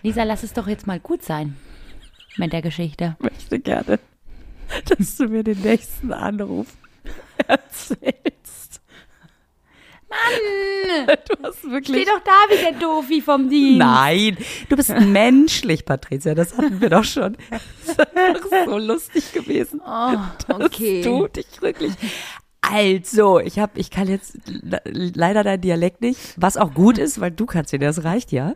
Lisa, lass es doch jetzt mal gut sein mit der Geschichte. Ich möchte gerne, dass du mir den nächsten Anruf erzählst. Mann! Du hast wirklich Steh doch da wie der Doofi vom Dienst. Nein, du bist menschlich, Patricia. Das hatten wir doch schon. Das ist so lustig gewesen. Oh, okay. Du dich wirklich. Also, ich habe, ich kann jetzt le- leider deinen Dialekt nicht, was auch gut ist, weil du kannst ihn, das reicht ja.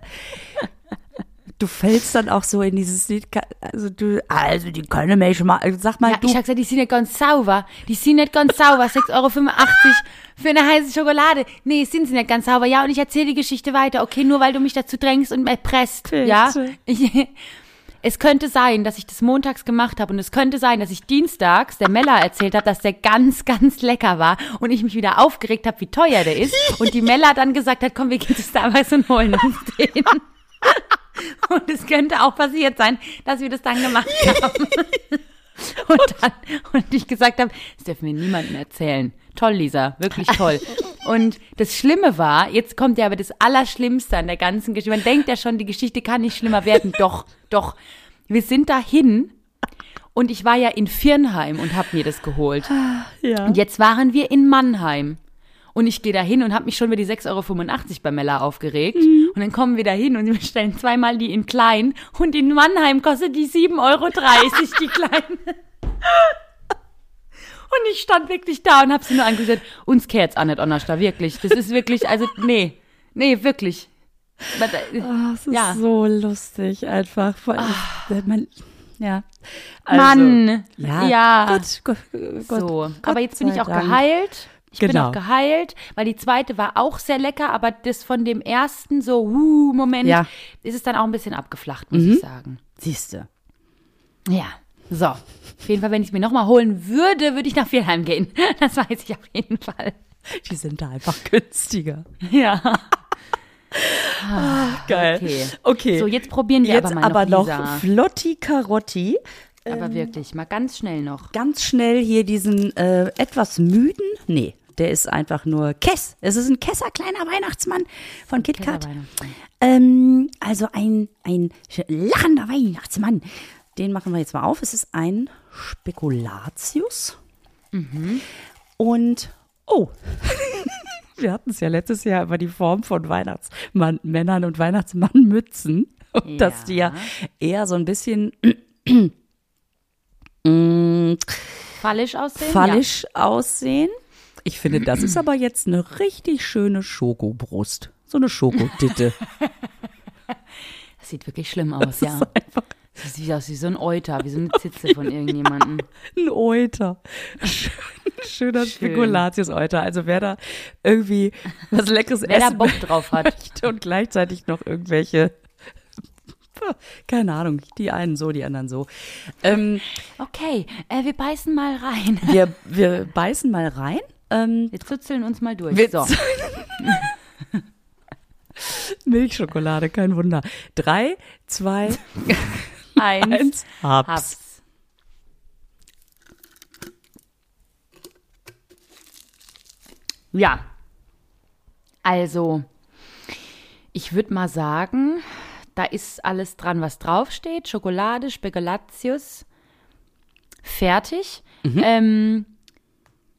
Du fällst dann auch so in dieses Lied, also du, also die können mich mal, sag mal Ja, du, ich hab gesagt, die sind nicht ganz sauber. Die sind nicht ganz sauber. 6,85 Euro für eine heiße Schokolade. Nee, sind sie nicht ganz sauber. Ja, und ich erzähle die Geschichte weiter. Okay, nur weil du mich dazu drängst und erpresst. Bitte. Ja. Ich, es könnte sein, dass ich das montags gemacht habe und es könnte sein, dass ich dienstags der Mella erzählt habe, dass der ganz, ganz lecker war und ich mich wieder aufgeregt habe, wie teuer der ist und die Mella dann gesagt hat, komm, wir gehen zu Starbucks und holen uns den. Und es könnte auch passiert sein, dass wir das dann gemacht haben. und dann, und ich gesagt habe, das dürfen wir niemandem erzählen. Toll, Lisa, wirklich toll. Und das Schlimme war, jetzt kommt ja aber das Allerschlimmste an der ganzen Geschichte. Man denkt ja schon, die Geschichte kann nicht schlimmer werden. Doch, doch. Wir sind dahin und ich war ja in Firnheim und habe mir das geholt. Ja. Und jetzt waren wir in Mannheim. Und ich gehe da hin und habe mich schon über die 6,85 Euro bei Mella aufgeregt. Mhm. Und dann kommen wir da hin und wir bestellen zweimal die in klein. Und in Mannheim kostet die 7,30 Euro, die kleine. Und ich stand wirklich da und habe sie nur angesehen. Uns kehrt's auch nicht anders da, wirklich. Das ist wirklich, also, nee. Nee, wirklich. Aber da- Ah, es ist Ja. So lustig einfach. Vor allem, wenn man, ja. Also, Mann. Ja. Ja. Gut, Gott, Gott, so. Gott aber jetzt bin ich auch Dank. geheilt. Ich bin Genau. auch geheilt, weil die zweite war auch sehr lecker, aber das von dem ersten so, uh, Moment, Ja. Mhm. ist es dann auch ein bisschen abgeflacht, muss ich sagen. Siehste. Ja. So. Auf jeden Fall, wenn ich es mir nochmal holen würde, würde ich nach Vielheim gehen. Das weiß ich auf jeden Fall. Die sind da einfach günstiger. Ja. Geil. Okay. Okay. So, jetzt probieren wir Jetzt aber mal aber noch, noch. Flotti Carotti. Aber wirklich, mal ganz schnell noch. Ganz schnell hier diesen äh, etwas müden. Nee, der ist einfach nur Kess. Es ist ein Kesser kleiner Weihnachtsmann von KitKat. Ähm, also ein, ein lachender Weihnachtsmann. Den machen wir jetzt mal auf. Es ist ein Spekulatius. Und, oh, wir hatten es ja letztes Jahr über die Form von Weihnachtsmännern und Weihnachtsmannmützen. Und dass die ja eher so ein bisschen mm, Fallisch aussehen? fallisch aussehen. Ich finde, das ist aber jetzt eine richtig schöne Schokobrust. So eine Schokoditte. Ja. Das sieht wirklich schlimm aus, ja. Das sieht aus wie so ein Euter, wie so eine Zitze von irgendjemandem. Ein Euter. Schön, schöner Spekulatius-Euter. Also wer da irgendwie was Leckeres Wer da essen Bock drauf hat. und gleichzeitig noch irgendwelche, keine Ahnung, die einen so, die anderen so. Ähm, Okay, äh, wir beißen mal rein. wir, wir beißen mal rein. Ähm, Wir zuzeln uns mal durch. Wir so. Milchschokolade, kein Wunder. Drei, zwei, Eins. eins, hab's. Hab's. Ja. Also, ich würde mal sagen, da ist alles dran, was draufsteht. Schokolade, Spekulatius. Fertig. Ähm,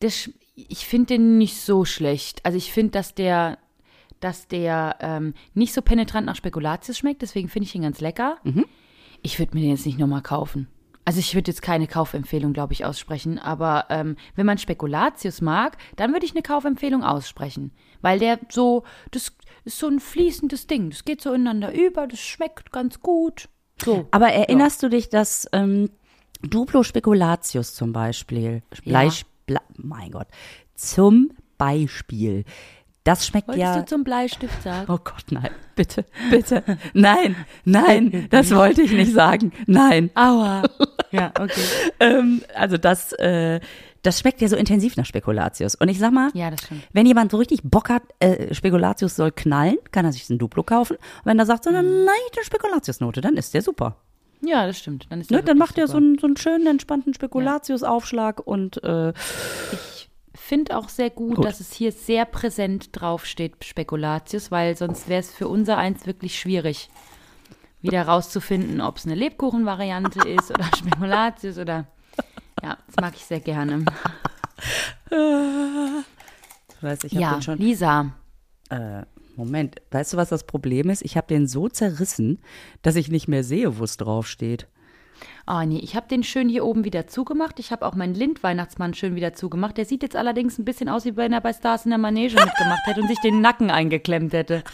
das, ich finde den nicht so schlecht. Also ich finde, dass der, dass der ähm, nicht so penetrant nach Spekulatius schmeckt. Deswegen finde ich ihn ganz lecker. Ich würde mir den jetzt nicht nochmal kaufen. Also ich würde jetzt keine Kaufempfehlung, glaube ich, aussprechen. Aber ähm, wenn man Spekulatius mag, dann würde ich eine Kaufempfehlung aussprechen. Weil der so, das ist so ein fließendes Ding. Das geht so ineinander über, das schmeckt ganz gut. So. Aber erinnerst du dich, dass ähm, Duplo Spekulatius zum Beispiel, Bleich, Ble mein Gott, zum Beispiel, das schmeckt Wolltest ja. du zum Bleistift sagen? Oh Gott, nein, bitte, bitte, nein, nein, das wollte ich nicht sagen, nein. Aua. Ja, okay. Ähm, also das, äh, das schmeckt ja so intensiv nach Spekulatius. Und ich sag mal, Ja, wenn jemand so richtig Bock hat, äh, Spekulatius soll knallen, kann er sich ein Duplo kaufen. Und wenn er sagt, so eine Mhm. leichte Spekulatiusnote, dann ist der super. Ja, das stimmt. Dann, ist Ne? der Dann wirklich macht er so einen, so einen schönen, entspannten Spekulatiusaufschlag und äh, Ich finde auch sehr gut, Gut. dass es hier sehr präsent draufsteht, Spekulatius, weil sonst wäre es für unser eins wirklich schwierig, wieder rauszufinden, ob es eine Lebkuchenvariante ist oder Spekulatius oder. Ja, das mag ich sehr gerne. ich weiß, ich Ja, den schon. Lisa. Äh, Moment, weißt du, was das Problem ist? Ich habe den so zerrissen, dass ich nicht mehr sehe, wo es draufsteht. Oh nee, ich habe den schön hier oben wieder zugemacht. Ich habe auch meinen Lind-Weihnachtsmann schön wieder zugemacht. Der sieht jetzt allerdings ein bisschen aus, wie wenn er bei Stars in der Manege mitgemacht hätte und sich den Nacken eingeklemmt hätte.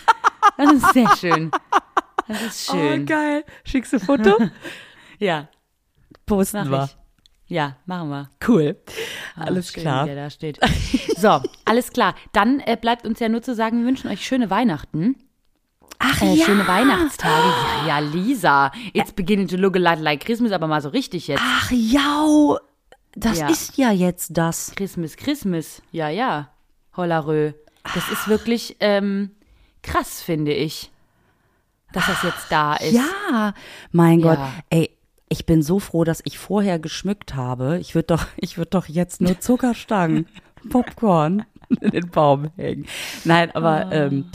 Das ist sehr schön. Das ist schön. Oh, geil. Schickst du Foto? ja, Posten wir. Ja, machen wir. Cool. Ah, Alles schön, klar. Wie der da steht. So, alles klar. Dann äh, bleibt uns ja nur zu sagen, wir wünschen euch schöne Weihnachten. Ach Äh, Schöne Weihnachtstage. Ja, ja, Lisa. It's beginning to look a lot like Christmas, aber mal so richtig jetzt. Ach ja, das Ja. ist ja jetzt das. Christmas, Christmas. Ja, ja. Hollerö. Das ist wirklich ähm, krass, finde ich. Dass das jetzt da ist. Ja, mein Ja. Gott. Ey, ich bin so froh, dass ich vorher geschmückt habe. Ich würde doch, ich würde doch jetzt nur Zuckerstangen, Popcorn in den Baum hängen. Nein, aber oh. ähm,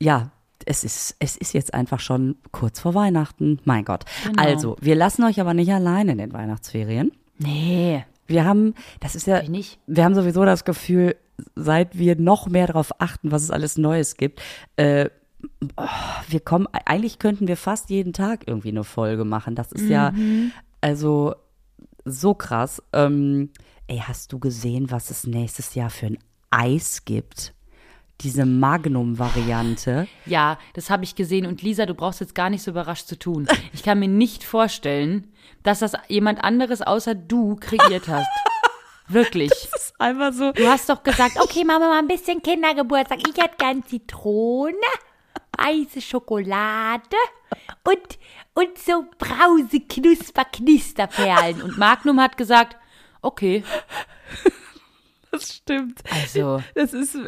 ja, es ist, es ist jetzt einfach schon kurz vor Weihnachten. Mein Gott. Genau. Also, wir lassen euch aber nicht allein in den Weihnachtsferien. Nee. Wir haben, das ist ja, wir haben sowieso das Gefühl, seit wir noch mehr darauf achten, was es alles Neues gibt, äh, oh, wir kommen, eigentlich könnten wir fast jeden Tag irgendwie eine Folge machen. Das ist mhm. ja, also so krass. Ähm, ey, hast du gesehen, was es nächstes Jahr für ein Eis gibt? Diese Magnum-Variante. Ja, das habe ich gesehen. Und Lisa, du brauchst jetzt gar nicht so überrascht zu tun. Ich kann mir nicht vorstellen, dass das jemand anderes außer du kreiert hast. Wirklich. Das ist einfach so. Du hast doch gesagt, okay, machen wir mal ein bisschen Kindergeburtstag. Ich hätte gern Zitrone, weiße Schokolade und, und so Brause, Knusper, Knisterperlen. Und Magnum hat gesagt, okay. Das stimmt. Also. Das ist.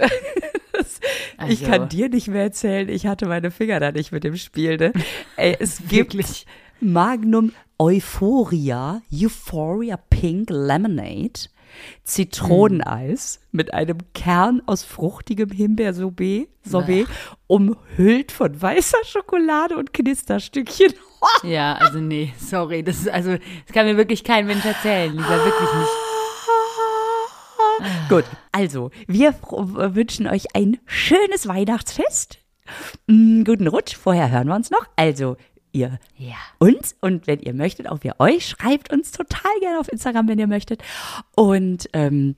Das, also. Ich kann dir nicht mehr erzählen, ich hatte meine Finger da nicht mit dem Spiel. Ne? Ey, es gibt Magnum Euphoria, Euphoria Pink Lemonade. Zitroneneis hm. mit einem Kern aus fruchtigem Himbeersorbet, Sorbet, umhüllt von weißer Schokolade und Knisterstückchen. ja, also nee, sorry, das ist also das kann mir wirklich kein Mensch erzählen, Lisa, wirklich nicht. Gut, also, wir wünschen euch ein schönes Weihnachtsfest. Mm, guten Rutsch, vorher hören wir uns noch. Also, ihr ja. uns und wenn ihr möchtet, auch wir euch, schreibt uns total gerne auf Instagram, wenn ihr möchtet. Und ähm,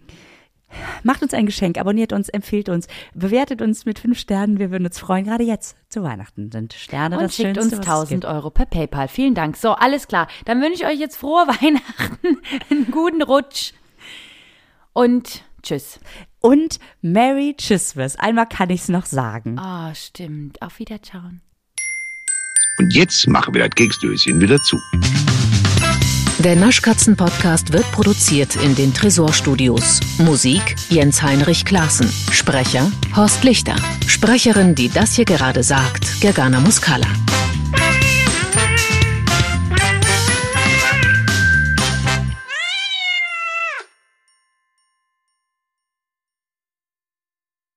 macht uns ein Geschenk, abonniert uns, empfiehlt uns, bewertet uns mit fünf Sternen. Wir würden uns freuen. Gerade jetzt zu Weihnachten sind Sterne und das schickt Schönste, uns 1000 Euro per PayPal. Vielen Dank. So, alles klar. Dann wünsche ich euch jetzt frohe Weihnachten, einen guten Rutsch und tschüss. Und Merry Christmas. Einmal kann ich es noch sagen. Ah, oh, stimmt. Auf Wiederschauen. Und jetzt machen wir das Keksdöschen wieder zu. Der Naschkatzen-Podcast wird produziert in den Tresorstudios. Musik Jens Heinrich Klaassen. Sprecher Horst Lichter. Sprecherin, die das hier gerade sagt, Gergana Muscala.